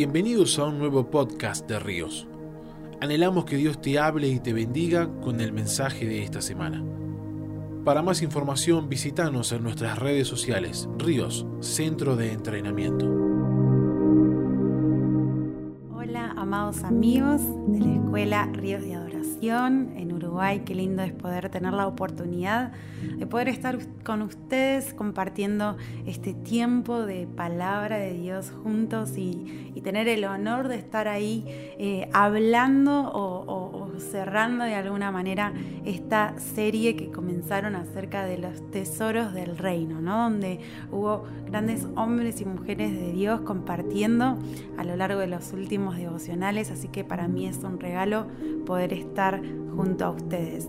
Bienvenidos a un nuevo podcast de Ríos. Anhelamos que Dios te hable y te bendiga con el mensaje de esta semana. Para más información visítanos en nuestras redes sociales Ríos, Centro de Entrenamiento. Hola amados amigos de la Escuela Ríos de Adoración en Uruguay. Qué lindo es poder tener la oportunidad de poder estar con ustedes compartiendo este tiempo de palabra de Dios juntos y, tener el honor de estar ahí eh, hablando o, cerrando de alguna manera esta serie que comenzaron acerca de los tesoros del reino, ¿no? donde hubo grandes hombres y mujeres de Dios compartiendo a lo largo de los últimos devocionales, así que para mí es un regalo poder estar junto a ustedes.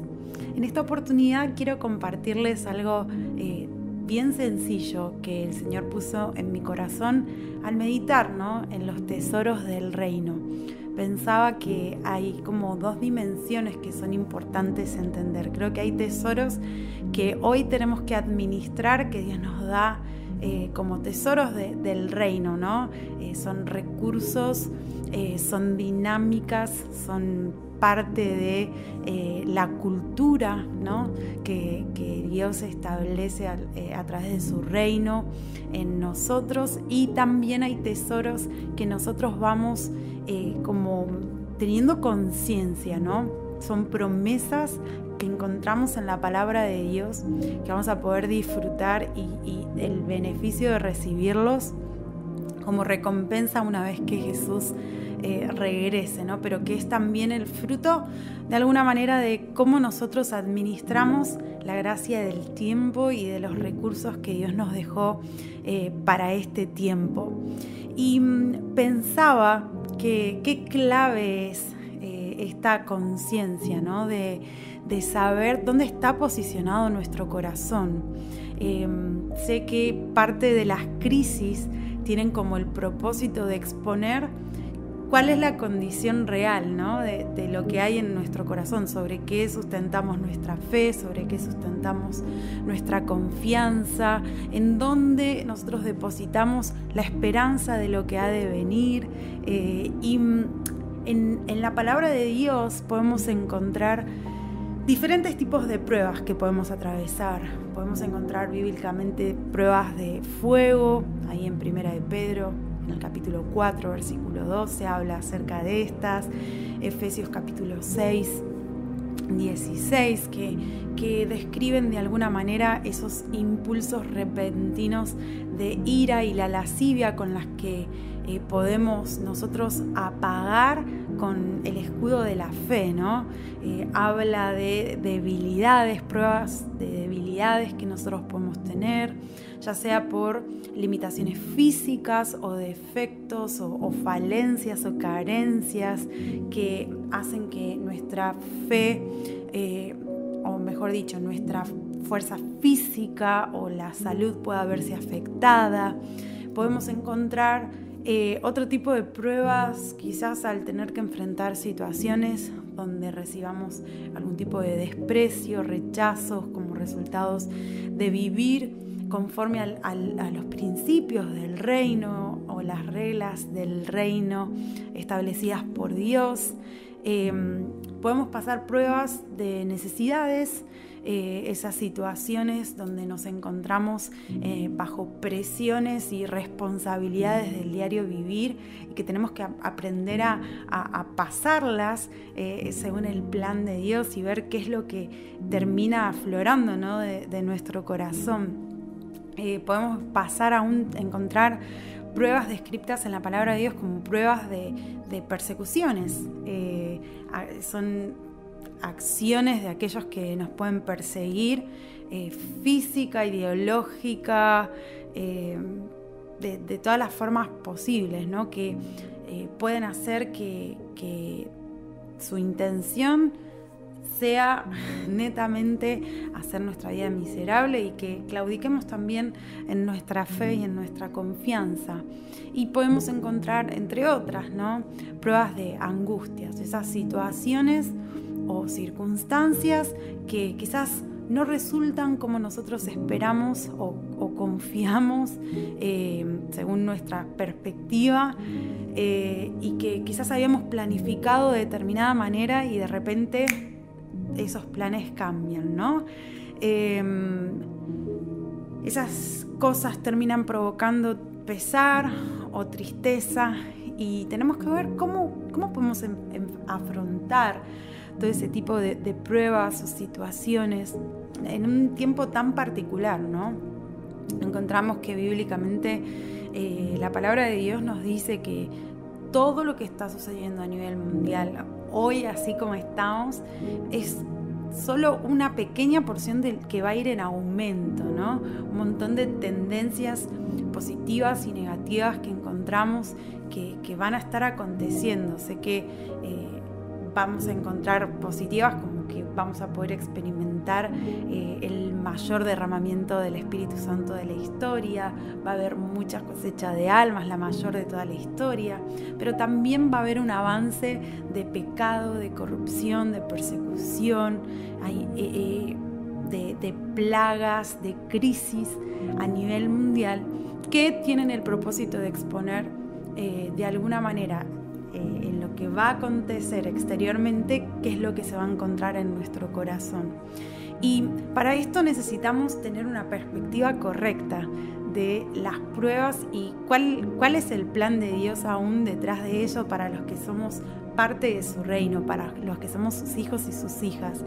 En esta oportunidad quiero compartirles algo eh, bien sencillo que el Señor puso en mi corazón al meditar en los tesoros del reino. Pensaba que hay como dos dimensiones que son importantes entender. Creo que hay tesoros que hoy tenemos que administrar, que Dios nos da eh, como tesoros del reino, ¿no? Eh, son recursos, son dinámicas, son parte de eh, la cultura que, Dios establece eh, a, través de su reino en nosotros. Y también hay tesoros que nosotros vamos eh, como teniendo conciencia, ¿no? Son promesas que encontramos en la palabra de Dios que vamos a poder disfrutar y el beneficio de recibirlos como recompensa una vez que Jesús eh, regrese, ¿no? Pero que es también el fruto de alguna manera de cómo nosotros administramos la gracia del tiempo y de los recursos que Dios nos dejó eh, para este tiempo. Y mm, pensaba que qué clave es eh, esta conciencia, ¿no? De, de saber dónde está posicionado nuestro corazón. sé que parte de las crisis tienen como el propósito de exponer cuál es la condición real de, lo que hay en nuestro corazón, sobre qué sustentamos nuestra fe, sobre qué sustentamos nuestra confianza, en dónde nosotros depositamos la esperanza de lo que ha de venir. Eh, y en la palabra de Dios podemos encontrar diferentes tipos de pruebas que podemos atravesar. Podemos encontrar bíblicamente pruebas de fuego, ahí en Primera de Pedro, en el capítulo 4, versículo 12, habla acerca de estas. Efesios capítulo 6, 16, que, que describen de alguna manera esos impulsos repentinos de ira y la lascivia con las que eh, podemos nosotros apagar con el escudo de la fe, ¿no? Eh, habla de debilidades, pruebas de debilidades que nosotros podemos tener ya sea por limitaciones físicas o defectos o, falencias o carencias que hacen que nuestra fe, eh, o mejor dicho, nuestra fuerza física o la salud pueda verse afectada. Podemos encontrar eh, otro tipo de pruebas, quizás al tener que enfrentar situaciones donde recibamos algún tipo de desprecio, rechazos como resultados de vivir conforme a los principios del reino o las reglas del reino establecidas por Dios. Em, podemos pasar pruebas de necesidades, eh, esas situaciones donde nos encontramos eh, bajo presiones y responsabilidades del diario vivir y que tenemos que aprender a, pasarlas eh, según el plan de Dios y ver qué es lo que termina aflorando de nuestro corazón. Podemos pasar a encontrar pruebas descritas en la palabra de Dios como pruebas de, persecuciones. Eh, son acciones de aquellos que nos pueden perseguir, eh, física, ideológica, de, todas las formas posibles, ¿no? que pueden hacer que, que su intención sea netamente hacer nuestra vida miserable y que claudiquemos también en nuestra fe y en nuestra confianza. Y podemos encontrar, entre otras, ¿no? pruebas de angustias, esas situaciones o circunstancias que quizás no resultan como nosotros esperamos o, confiamos eh, según nuestra perspectiva eh, y que quizás habíamos planificado de determinada manera y de repente esos planes cambian, ¿no? Em, esas cosas terminan provocando pesar o tristeza y tenemos que ver cómo, cómo podemos afrontar todo ese tipo de, pruebas o situaciones en un tiempo tan particular, ¿no? Encontramos que bíblicamente eh, la palabra de Dios nos dice que todo lo que está sucediendo a nivel mundial, hoy así como estamos, es solo una pequeña porción del que va a ir en aumento, ¿no? Un montón de tendencias positivas y negativas que encontramos que, van a estar aconteciendo. Sé que eh, vamos a encontrar positivas como que vamos a poder experimentar eh, el mayor derramamiento del Espíritu Santo de la historia, va a haber mucha cosecha de almas, la mayor de toda la historia, pero también va a haber un avance de pecado, de corrupción, de persecución, eh, de, de plagas, de crisis a nivel mundial que tienen el propósito de exponer eh, de alguna manera eh, en lo que va a acontecer exteriormente, qué es lo que se va a encontrar en nuestro corazón. Y para esto necesitamos tener una perspectiva correcta de las pruebas y cuál, cuál es el plan de Dios aún detrás de ello para los que somos parte de su reino, para los que somos sus hijos y sus hijas.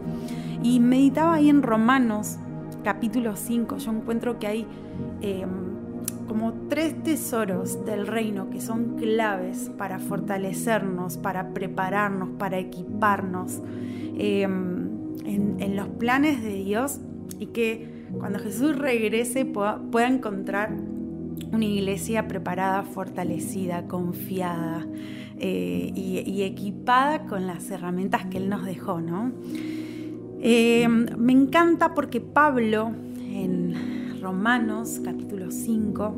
Y meditaba ahí en Romanos capítulo 5, yo encuentro que hay... Eh, tres tesoros del reino que son claves para fortalecernos, para prepararnos, para equiparnos em, en, los planes de Dios y que cuando Jesús regrese pueda, encontrar una iglesia preparada, fortalecida, confiada eh, y, equipada con las herramientas que Él nos dejó. ¿no? Em, me encanta porque Pablo en Romanos capítulo 5,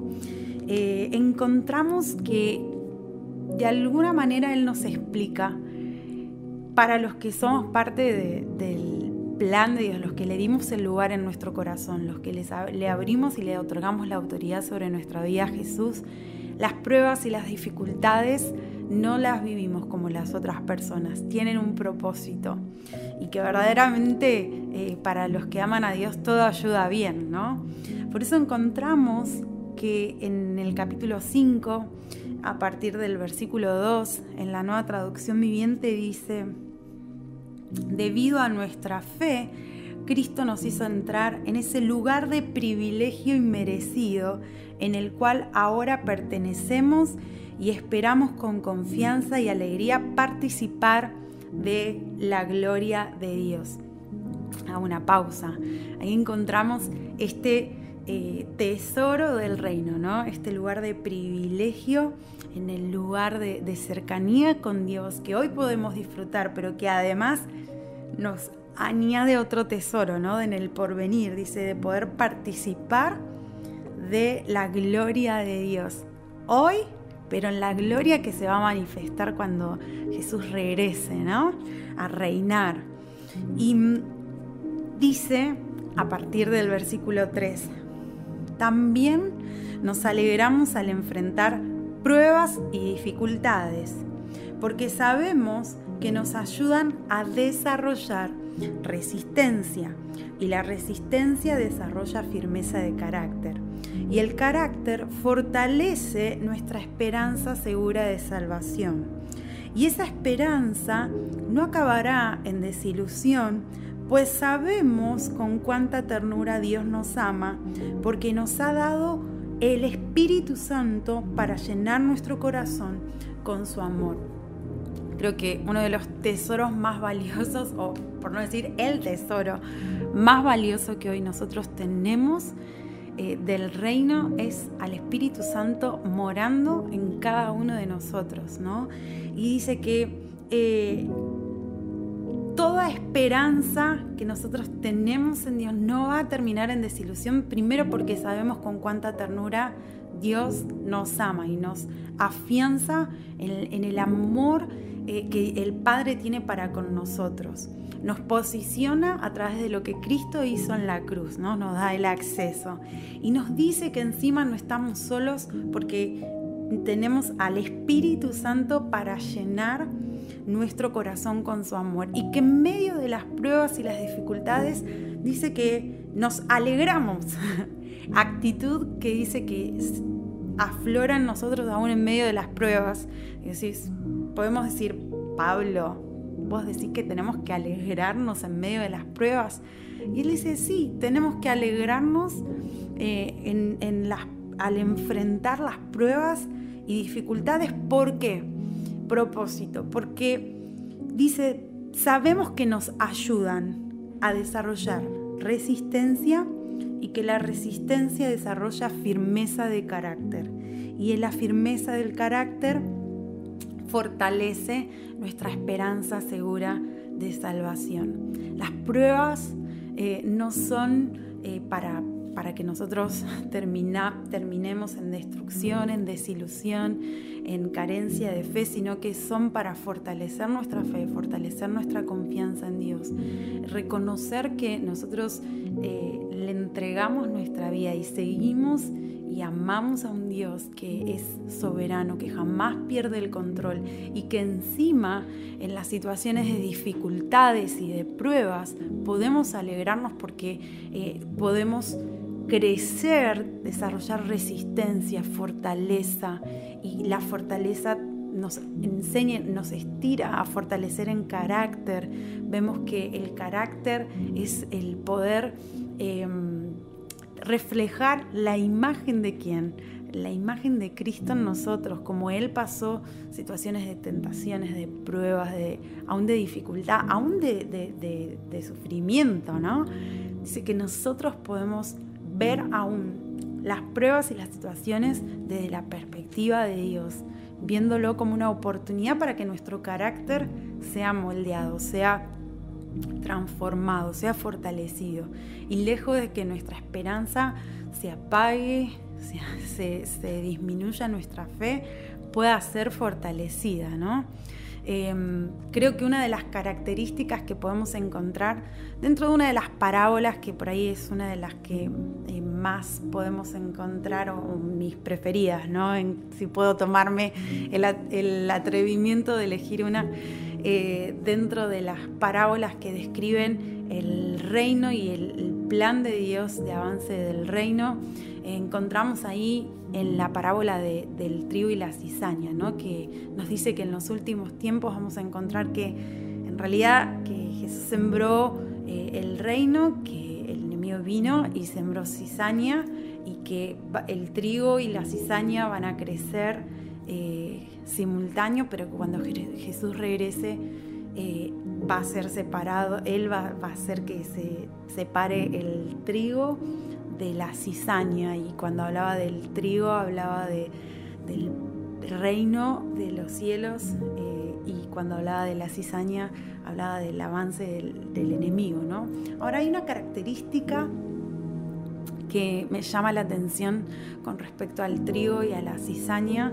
eh, encontramos que de alguna manera Él nos explica para los que somos parte del plan de Dios, los que le dimos el lugar en nuestro corazón, los que le abrimos y le otorgamos la autoridad sobre nuestra vida a Jesús, las pruebas y las dificultades no las vivimos como las otras personas, tienen un propósito y que verdaderamente eh, para los que aman a Dios todo ayuda bien, ¿no? Por eso encontramos que en el capítulo 5, a partir del versículo 2, en la nueva traducción viviente dice, debido a nuestra fe, Cristo nos hizo entrar en ese lugar de privilegio inmerecido en el cual ahora pertenecemos y esperamos con confianza y alegría participar de la gloria de Dios. A una pausa. Ahí encontramos este eh, tesoro del reino, ¿no? Este lugar de privilegio, en el lugar de, cercanía con Dios que hoy podemos disfrutar, pero que además nos añade otro tesoro, ¿no? En el porvenir, dice, de poder participar de la gloria de Dios. Hoy pero en la gloria que se va a manifestar cuando Jesús regrese, ¿no? A reinar. Y dice a partir del versículo 3, también nos alegramos al enfrentar pruebas y dificultades, porque sabemos que nos ayudan a desarrollar resistencia y la resistencia desarrolla firmeza de carácter y el carácter fortalece nuestra esperanza segura de salvación. Y esa esperanza no acabará en desilusión, pues sabemos con cuánta ternura Dios nos ama, porque nos ha dado el Espíritu Santo para llenar nuestro corazón con su amor. Creo que uno de los tesoros más valiosos, o por no decir el tesoro más valioso que hoy nosotros tenemos, eh, del reino es al Espíritu Santo morando en cada uno de nosotros, ¿no? Y dice que eh, toda esperanza que nosotros tenemos en Dios no va a terminar en desilusión, primero porque sabemos con cuánta ternura Dios nos ama y nos afianza en el, amor eh, que el Padre tiene para con nosotros. nos posiciona a través de lo que Cristo hizo en la cruz, ¿no? Nos da el acceso. Y nos dice que encima no estamos solos porque tenemos al Espíritu Santo para llenar nuestro corazón con su amor. Y que en medio de las pruebas y las dificultades dice que nos alegramos. Actitud que dice que aflora en nosotros aún en medio de las pruebas. Y decís, podemos decir, Pablo, vos decís que tenemos que alegrarnos en medio de las pruebas. Y él dice, sí, tenemos que alegrarnos eh, en, al enfrentar las pruebas y dificultades. ¿Por qué? Propósito, porque dice, sabemos que nos ayudan a desarrollar resistencia y que la resistencia desarrolla firmeza de carácter. Y en la firmeza del carácter fortalece nuestra esperanza segura de salvación. Las pruebas eh, no son eh, para, para, que nosotros termina, terminemos en destrucción, en desilusión, en carencia de fe, sino que son para fortalecer nuestra fe, fortalecer nuestra confianza en Dios, reconocer que nosotros eh, le entregamos nuestra vida y seguimos y amamos a un Dios que es soberano, que jamás pierde el control y que encima en las situaciones de dificultades y de pruebas podemos alegrarnos porque eh, podemos crecer, desarrollar resistencia, fortaleza y la fortaleza nos enseña, nos estira a fortalecer en carácter. Vemos que el carácter es el poder em, reflejar la imagen de quién, la imagen de Cristo en nosotros, como Él pasó situaciones de tentaciones, de pruebas, de, aún de dificultad, aún de, de sufrimiento, ¿no? Dice que nosotros podemos ver aún las pruebas y las situaciones desde la perspectiva de Dios, viéndolo como una oportunidad para que nuestro carácter sea moldeado, sea transformado, sea fortalecido. Y lejos de que nuestra esperanza se apague, se, se disminuya nuestra fe, pueda ser fortalecida, ¿no? Em, creo que una de las características que podemos encontrar dentro de una de las parábolas, que por ahí es una de las que eh, más podemos encontrar, o, mis preferidas, ¿no? si puedo tomarme el, atrevimiento de elegir una, eh, dentro de las parábolas que describen el reino y el plan de Dios de avance del reino encontramos ahí en la parábola del trigo y la cizaña, ¿no? que nos dice que en los últimos tiempos vamos a encontrar que en realidad que Jesús sembró eh, el reino, que el enemigo vino y sembró cizaña y que el trigo y la cizaña van a crecer eh, simultáneo, pero cuando Jesús regrese eh, va a ser separado, Él va, va a hacer que se separe el trigo de la cizaña y cuando hablaba del trigo hablaba de, del reino de los cielos eh, y cuando hablaba de la cizaña hablaba del avance del, enemigo. ¿no? Ahora hay una característica que me llama la atención con respecto al trigo y a la cizaña.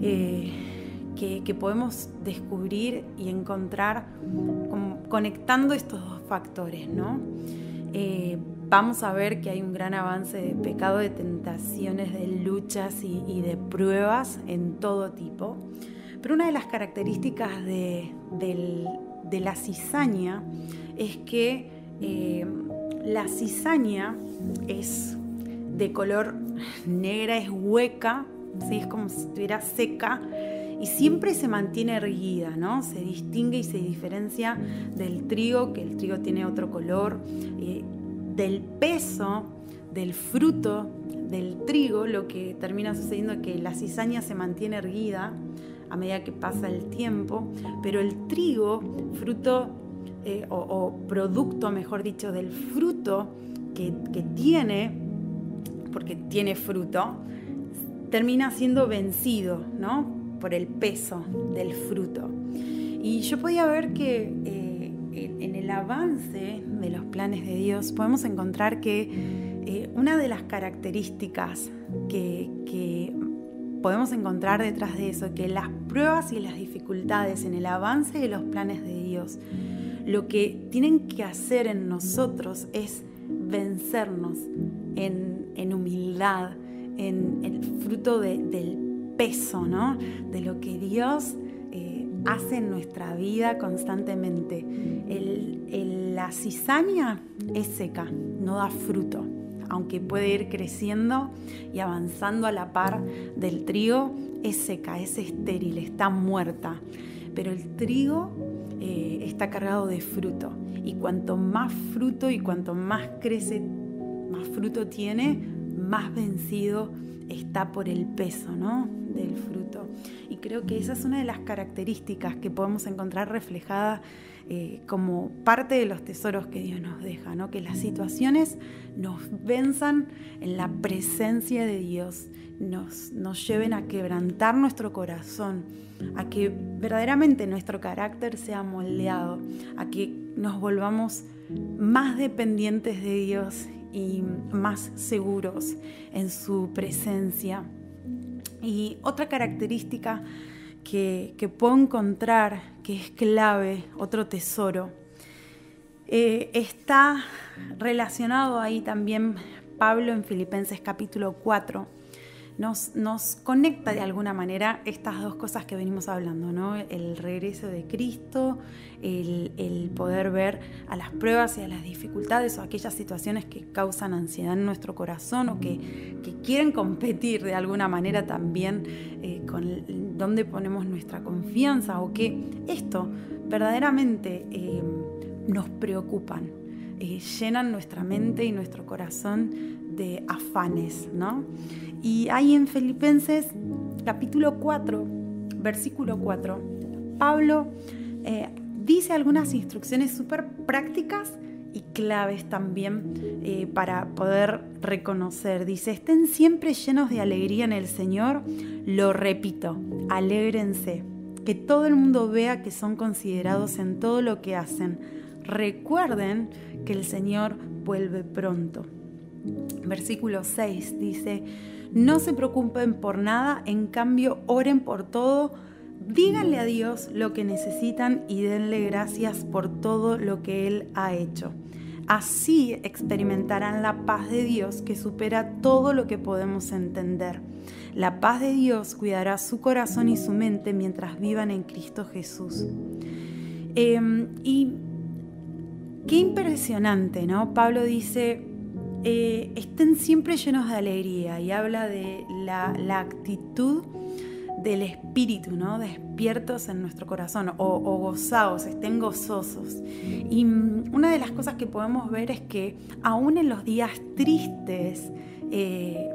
Eh, que, podemos descubrir y encontrar conectando estos dos factores, ¿no? Eh, vamos a ver que hay un gran avance de pecado, de tentaciones, de luchas y, de pruebas en todo tipo. Pero una de las características de, la cizaña es que eh, la cizaña es de color negra, es hueca, ¿sí? es como si estuviera seca y siempre se mantiene erguida, ¿no? Se distingue y se diferencia del trigo, que el trigo tiene otro color, eh, del peso del fruto del trigo, lo que termina sucediendo es que la cizaña se mantiene erguida a medida que pasa el tiempo, pero el trigo, fruto eh, o, producto, mejor dicho, del fruto que, tiene, porque tiene fruto, termina siendo vencido, ¿no? Por el peso del fruto. Y yo podía ver que eh, avance de los planes de Dios podemos encontrar que eh, una de las características que, podemos encontrar detrás de eso, que las pruebas y las dificultades en el avance de los planes de Dios lo que tienen que hacer en nosotros es vencernos en, humildad, en el fruto del peso, ¿no? De lo que Dios hace en nuestra vida constantemente. la cizaña es seca, no da fruto aunque puede ir creciendo y avanzando a la par del trigo, es seca, es estéril, está muerta. Pero el trigo eh, está cargado de fruto. Y cuanto más fruto y cuanto más crece, más fruto tiene, más vencido está por el peso ¿no? Del fruto. Y creo que esa es una de las características que podemos encontrar reflejadas eh, como parte de los tesoros que Dios nos deja, que las situaciones nos venzan en la presencia de Dios, nos, nos lleven a quebrantar nuestro corazón, a que verdaderamente nuestro carácter sea moldeado, a que nos volvamos más dependientes de Dios y más seguros en su presencia. Y otra característica que, puedo encontrar, que es clave, otro tesoro, eh, está relacionado ahí también Pablo en Filipenses capítulo 4 nos, conecta de alguna manera estas dos cosas que venimos hablando, ¿no? El regreso de Cristo, el, poder ver a las pruebas y a las dificultades o aquellas situaciones que causan ansiedad en nuestro corazón o que, quieren competir de alguna manera también eh, con dónde ponemos nuestra confianza o que esto verdaderamente eh, nos preocupan, eh, llenan nuestra mente y nuestro corazón de afanes, ¿no? Y ahí en Filipenses capítulo 4, versículo 4, Pablo eh, dice algunas instrucciones súper prácticas y claves también eh, para poder reconocer. Dice, estén siempre llenos de alegría en el Señor. Lo repito, alégrense. Que todo el mundo vea que son considerados en todo lo que hacen. Recuerden que el Señor vuelve pronto. Versículo 6 dice, no se preocupen por nada, en cambio oren por todo, díganle a Dios lo que necesitan y denle gracias por todo lo que Él ha hecho. Así experimentarán la paz de Dios que supera todo lo que podemos entender. La paz de Dios cuidará su corazón y su mente mientras vivan en Cristo Jesús. Em, y qué impresionante, ¿no? Pablo dice, eh, estén siempre llenos de alegría y habla de la, actitud del espíritu, ¿no? Despiertos en nuestro corazón o, gozados, estén gozosos. Y mm, una de las cosas que podemos ver es que aún en los días tristes, eh,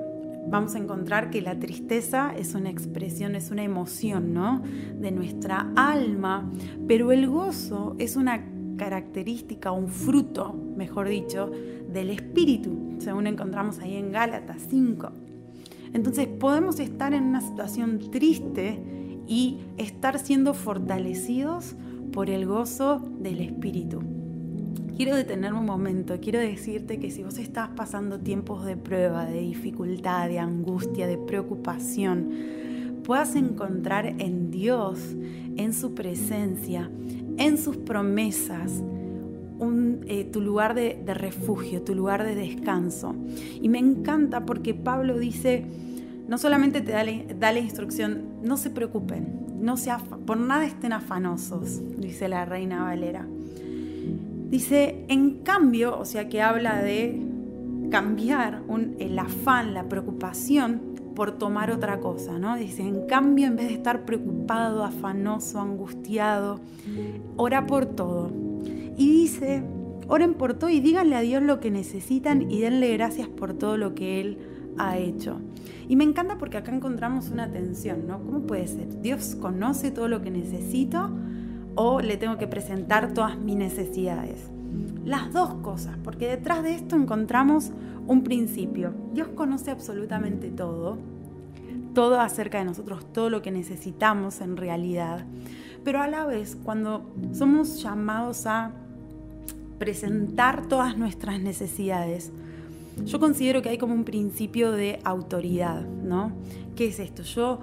vamos a encontrar que la tristeza es una expresión, es una emoción, ¿no? De nuestra alma, pero el gozo es una característica, un fruto, mejor dicho, del espíritu, según encontramos ahí en Gálatas 5. Entonces podemos estar en una situación triste y estar siendo fortalecidos por el gozo del espíritu. Quiero detenerme un momento, quiero decirte que si vos estás pasando tiempos de prueba, de dificultad, de angustia, de preocupación, puedas encontrar en Dios, en su presencia, en sus promesas, eh, tu lugar de, refugio, tu lugar de descanso. Y me encanta porque Pablo dice, no solamente te da, la instrucción, no se preocupen, no se por nada estén afanosos, dice la reina Valera. Dice, en cambio, o sea que habla de cambiar el afán, la preocupación por tomar otra cosa, ¿no? Dice, en cambio, en vez de estar preocupado, afanoso, angustiado, ora por todo y dice, oren por todo y díganle a Dios lo que necesitan y denle gracias por todo lo que Él ha hecho. Y me encanta porque acá encontramos una tensión, ¿no? ¿Cómo puede ser? ¿Dios conoce todo lo que necesito o le tengo que presentar todas mis necesidades? Las dos cosas, porque detrás de esto encontramos un principio. Dios conoce absolutamente todo, todo acerca de nosotros, todo lo que necesitamos en realidad. Pero a la vez, cuando somos llamados a presentar todas nuestras necesidades. Yo considero que hay como un principio de autoridad, ¿no? ¿Qué es esto? Yo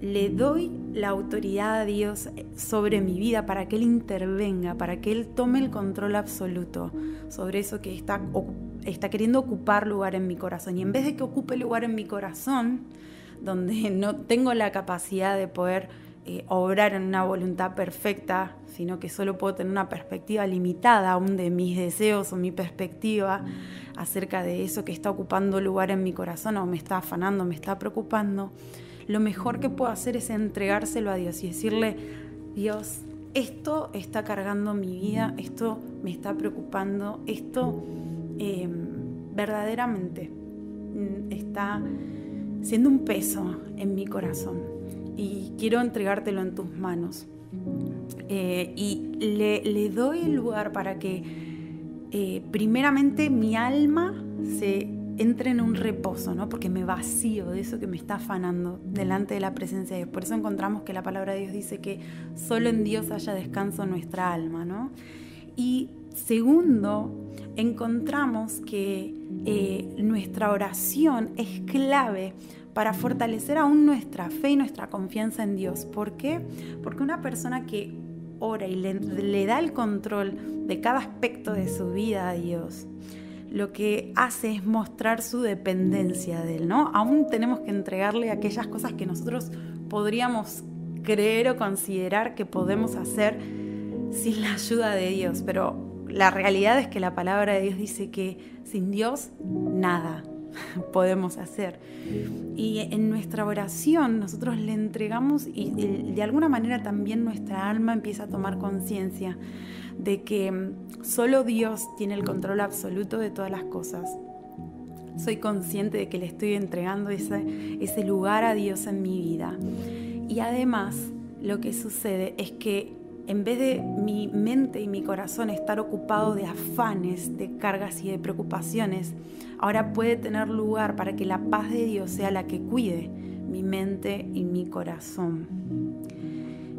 le doy la autoridad a Dios sobre mi vida para que Él intervenga, para que Él tome el control absoluto sobre eso que está, está queriendo ocupar lugar en mi corazón. Y en vez de que ocupe lugar en mi corazón, donde no tengo la capacidad de poder eh, obrar en una voluntad perfecta, sino que solo puedo tener una perspectiva limitada aún de mis deseos o mi perspectiva acerca de eso que está ocupando lugar en mi corazón o me está afanando, me está preocupando, lo mejor que puedo hacer es entregárselo a Dios y decirle, Dios, esto está cargando mi vida, esto me está preocupando, esto em, verdaderamente está siendo un peso en mi corazón y quiero entregártelo en tus manos. Eh, y le, doy el lugar para que eh, primeramente mi alma se entre en un reposo, ¿no? Porque me vacío de eso que me está afanando delante de la presencia de Dios. Por eso encontramos que la palabra de Dios dice que solo en Dios haya descanso nuestra alma, ¿no? Y segundo, encontramos que eh, nuestra oración es clave para fortalecer aún nuestra fe y nuestra confianza en Dios. ¿Por qué? Porque una persona que ora y le, da el control de cada aspecto de su vida a Dios, lo que hace es mostrar su dependencia de Él, ¿no? Aún tenemos que entregarle aquellas cosas que nosotros podríamos creer o considerar que podemos hacer sin la ayuda de Dios, pero la realidad es que la palabra de Dios dice que sin Dios nada, podemos hacer. Y en nuestra oración nosotros le entregamos y de alguna manera también nuestra alma empieza a tomar conciencia de que mm, solo Dios tiene el control absoluto de todas las cosas. Soy consciente de que le estoy entregando ese, ese lugar a Dios en mi vida. Y además lo que sucede es que en vez de mi mente y mi corazón estar ocupado de afanes, de cargas y de preocupaciones, ahora puede tener lugar para que la paz de Dios sea la que cuide mi mente y mi corazón.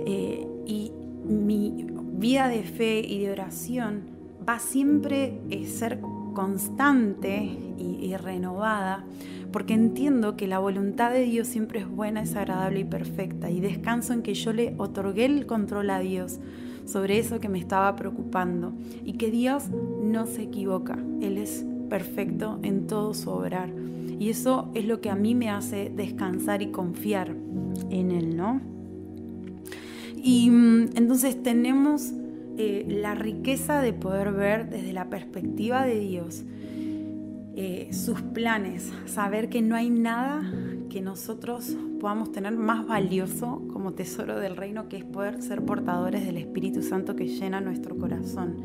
Eh, y mi vida de fe y de oración va siempre a ser constante y renovada porque entiendo que la voluntad de Dios siempre es buena, es agradable y perfecta, y descanso en que yo le otorgué el control a Dios sobre eso que me estaba preocupando, y que Dios no se equivoca, Él es perfecto en todo su obrar. Y eso es lo que a mí me hace descansar y confiar en Él, ¿no? Y mm, entonces tenemos eh, la riqueza de poder ver desde la perspectiva de Dios eh, sus planes, saber que no hay nada que nosotros podamos tener más valioso como tesoro del reino que es poder ser portadores del Espíritu Santo que llena nuestro corazón.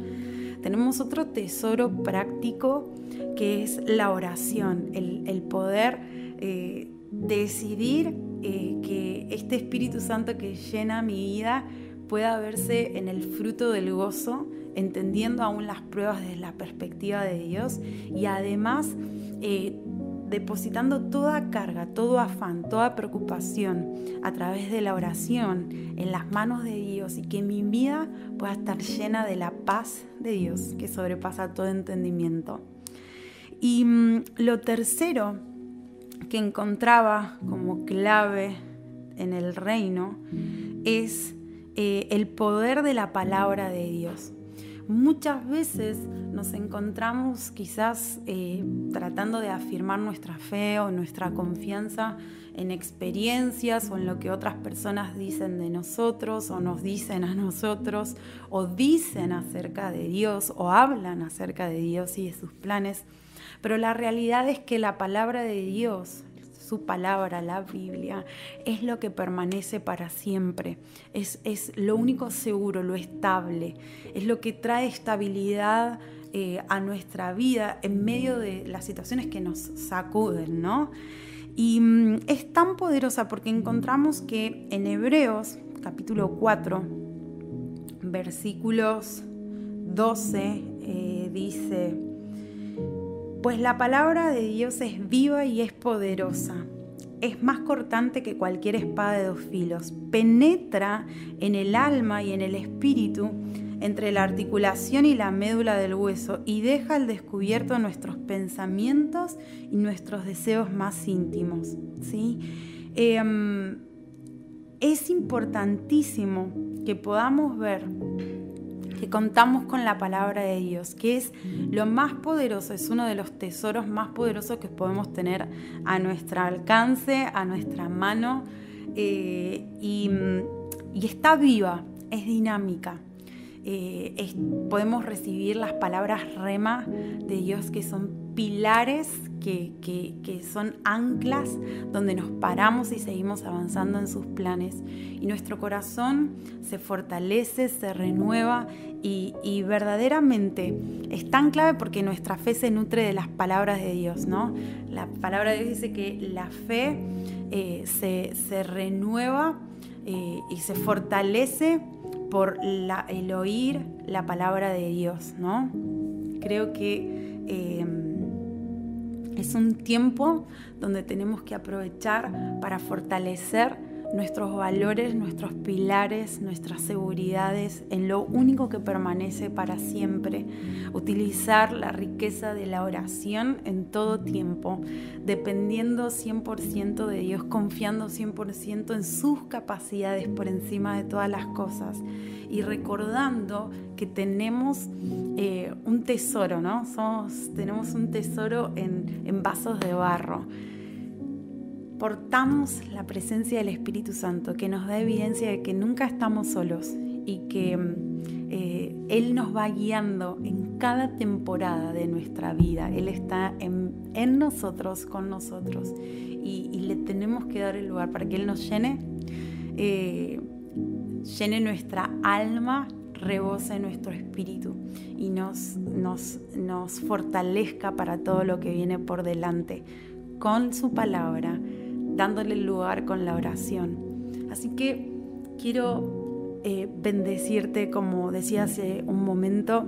Tenemos otro tesoro práctico que es la oración, el, poder eh, decidir que este Espíritu Santo que llena mi vida pueda verse en el fruto del gozo entendiendo aún las pruebas desde la perspectiva de Dios y además eh, depositando toda carga, todo afán, toda preocupación a través de la oración en las manos de Dios y que mi vida pueda estar llena de la paz de Dios que sobrepasa todo entendimiento. Y mm, lo tercero que encontraba como clave en el reino es eh, el poder de la palabra de Dios. Muchas veces nos encontramos quizás eh, tratando de afirmar nuestra fe o nuestra confianza en experiencias o en lo que otras personas dicen de nosotros o nos dicen a nosotros o dicen acerca de Dios o hablan acerca de Dios y de sus planes. Pero la realidad es que la palabra de Dios su palabra, la Biblia, es lo que permanece para siempre, es, es lo único seguro, lo estable, es lo que trae estabilidad eh, a nuestra vida en medio de las situaciones que nos sacuden, ¿no? Y mm, es tan poderosa porque encontramos que en Hebreos capítulo 4, versículos 12, eh, dice, pues la palabra de Dios es viva y es poderosa. Es más cortante que cualquier espada de dos filos. Penetra en el alma y en el espíritu, entre la articulación y la médula del hueso, y deja al descubierto nuestros pensamientos y nuestros deseos más íntimos. ¿sí? Em, es importantísimo que podamos ver que contamos con la palabra de Dios, que es lo más poderoso, es uno de los tesoros más poderosos que podemos tener a nuestro alcance, a nuestra mano, eh, y, está viva, es dinámica. Eh, podemos recibir las palabras rema de Dios que son pilares que, son anclas donde nos paramos y seguimos avanzando en sus planes. Y nuestro corazón se fortalece, se renueva y, verdaderamente es tan clave porque nuestra fe se nutre de las palabras de Dios, ¿no? La palabra de Dios dice que la fe eh, se, renueva eh, y se fortalece por el oír la palabra de Dios, ¿no? Creo que eh, es un tiempo donde tenemos que aprovechar para fortalecer nuestros valores, nuestros pilares, nuestras seguridades en lo único que permanece para siempre. Utilizar la riqueza de la oración en todo tiempo, dependiendo 100% de Dios, confiando 100% en sus capacidades por encima de todas las cosas y recordando que tenemos eh, un tesoro, ¿no? Somos, tenemos un tesoro en, en vasos de barro portamos la presencia del Espíritu Santo que nos da evidencia de que nunca estamos solos y que eh, Él nos va guiando en cada temporada de nuestra vida. Él está en, nosotros, con nosotros y, le tenemos que dar el lugar para que Él nos llene, eh, llene nuestra alma, rebose nuestro espíritu y nos, fortalezca para todo lo que viene por delante con su palabra dándole lugar con la oración. Así que quiero eh, bendecirte, como decía hace un momento,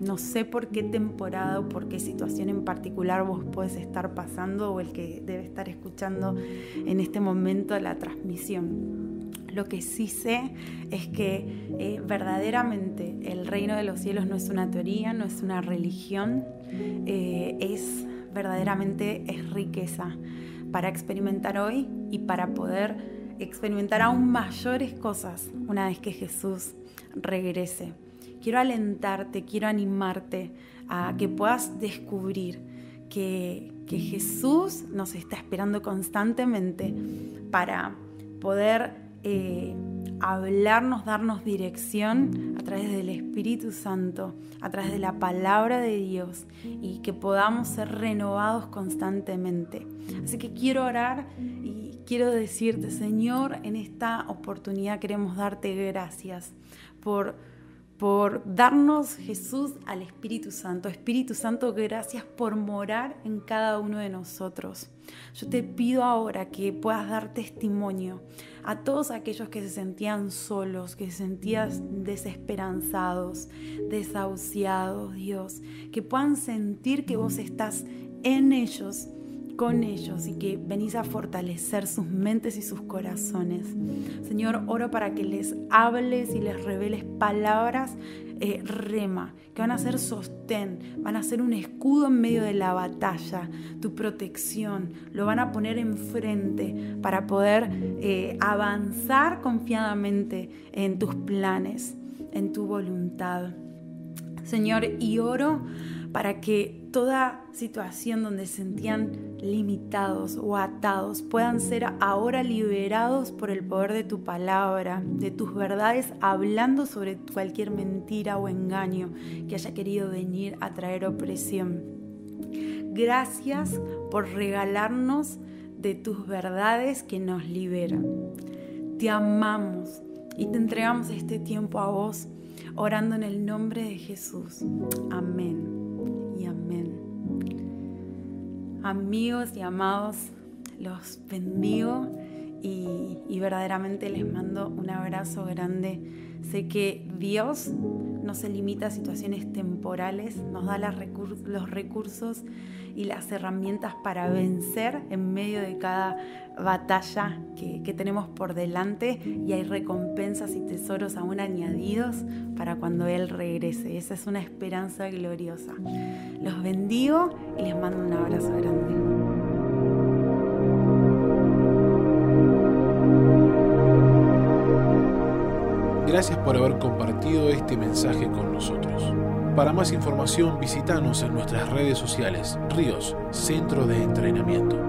no sé por qué temporada o por qué situación en particular vos puedes estar pasando o el que debe estar escuchando en este momento la transmisión. Lo que sí sé es que eh, verdaderamente el reino de los cielos no es una teoría, no es una religión, eh, es verdaderamente es riqueza para experimentar hoy y para poder experimentar aún mayores cosas una vez que Jesús regrese. Quiero alentarte, quiero animarte a que puedas descubrir que, Jesús nos está esperando constantemente para poder eh, hablarnos, darnos dirección a través del Espíritu Santo, a través de la palabra de Dios y que podamos ser renovados constantemente. Así que quiero orar y quiero decirte, Señor, en esta oportunidad queremos darte gracias por por darnos Jesús al Espíritu Santo. Espíritu Santo, gracias por morar en cada uno de nosotros. Yo te pido ahora que puedas dar testimonio a todos aquellos que se sentían solos, que se sentían desesperanzados, desahuciados, Dios, que puedan sentir que vos estás en ellos con ellos y que venís a fortalecer sus mentes y sus corazones. Señor, oro para que les hables y les reveles palabras eh, rema, que van a ser sostén, van a ser un escudo en medio de la batalla, tu protección, lo van a poner enfrente para poder eh, avanzar confiadamente en tus planes, en tu voluntad. Señor, y oro para que toda situación donde se sentían limitados o atados puedan ser ahora liberados por el poder de tu palabra, de tus verdades, hablando sobre cualquier mentira o engaño que haya querido venir a traer opresión. Gracias por regalarnos de tus verdades que nos liberan. Te amamos y te entregamos este tiempo a vos, orando en el nombre de Jesús. Amén Amigos y amados, los bendigo y, verdaderamente les mando un abrazo grande. Sé que Dios no se limita a situaciones temporales, nos da los recursos y las herramientas para vencer en medio de cada batalla que, tenemos por delante y hay recompensas y tesoros aún añadidos para cuando Él regrese. Esa es una esperanza gloriosa. Los bendigo y les mando un abrazo grande. Gracias por haber compartido este mensaje con nosotros. Para más información visítanos en nuestras redes sociales, Ríos, Centro de Entrenamiento.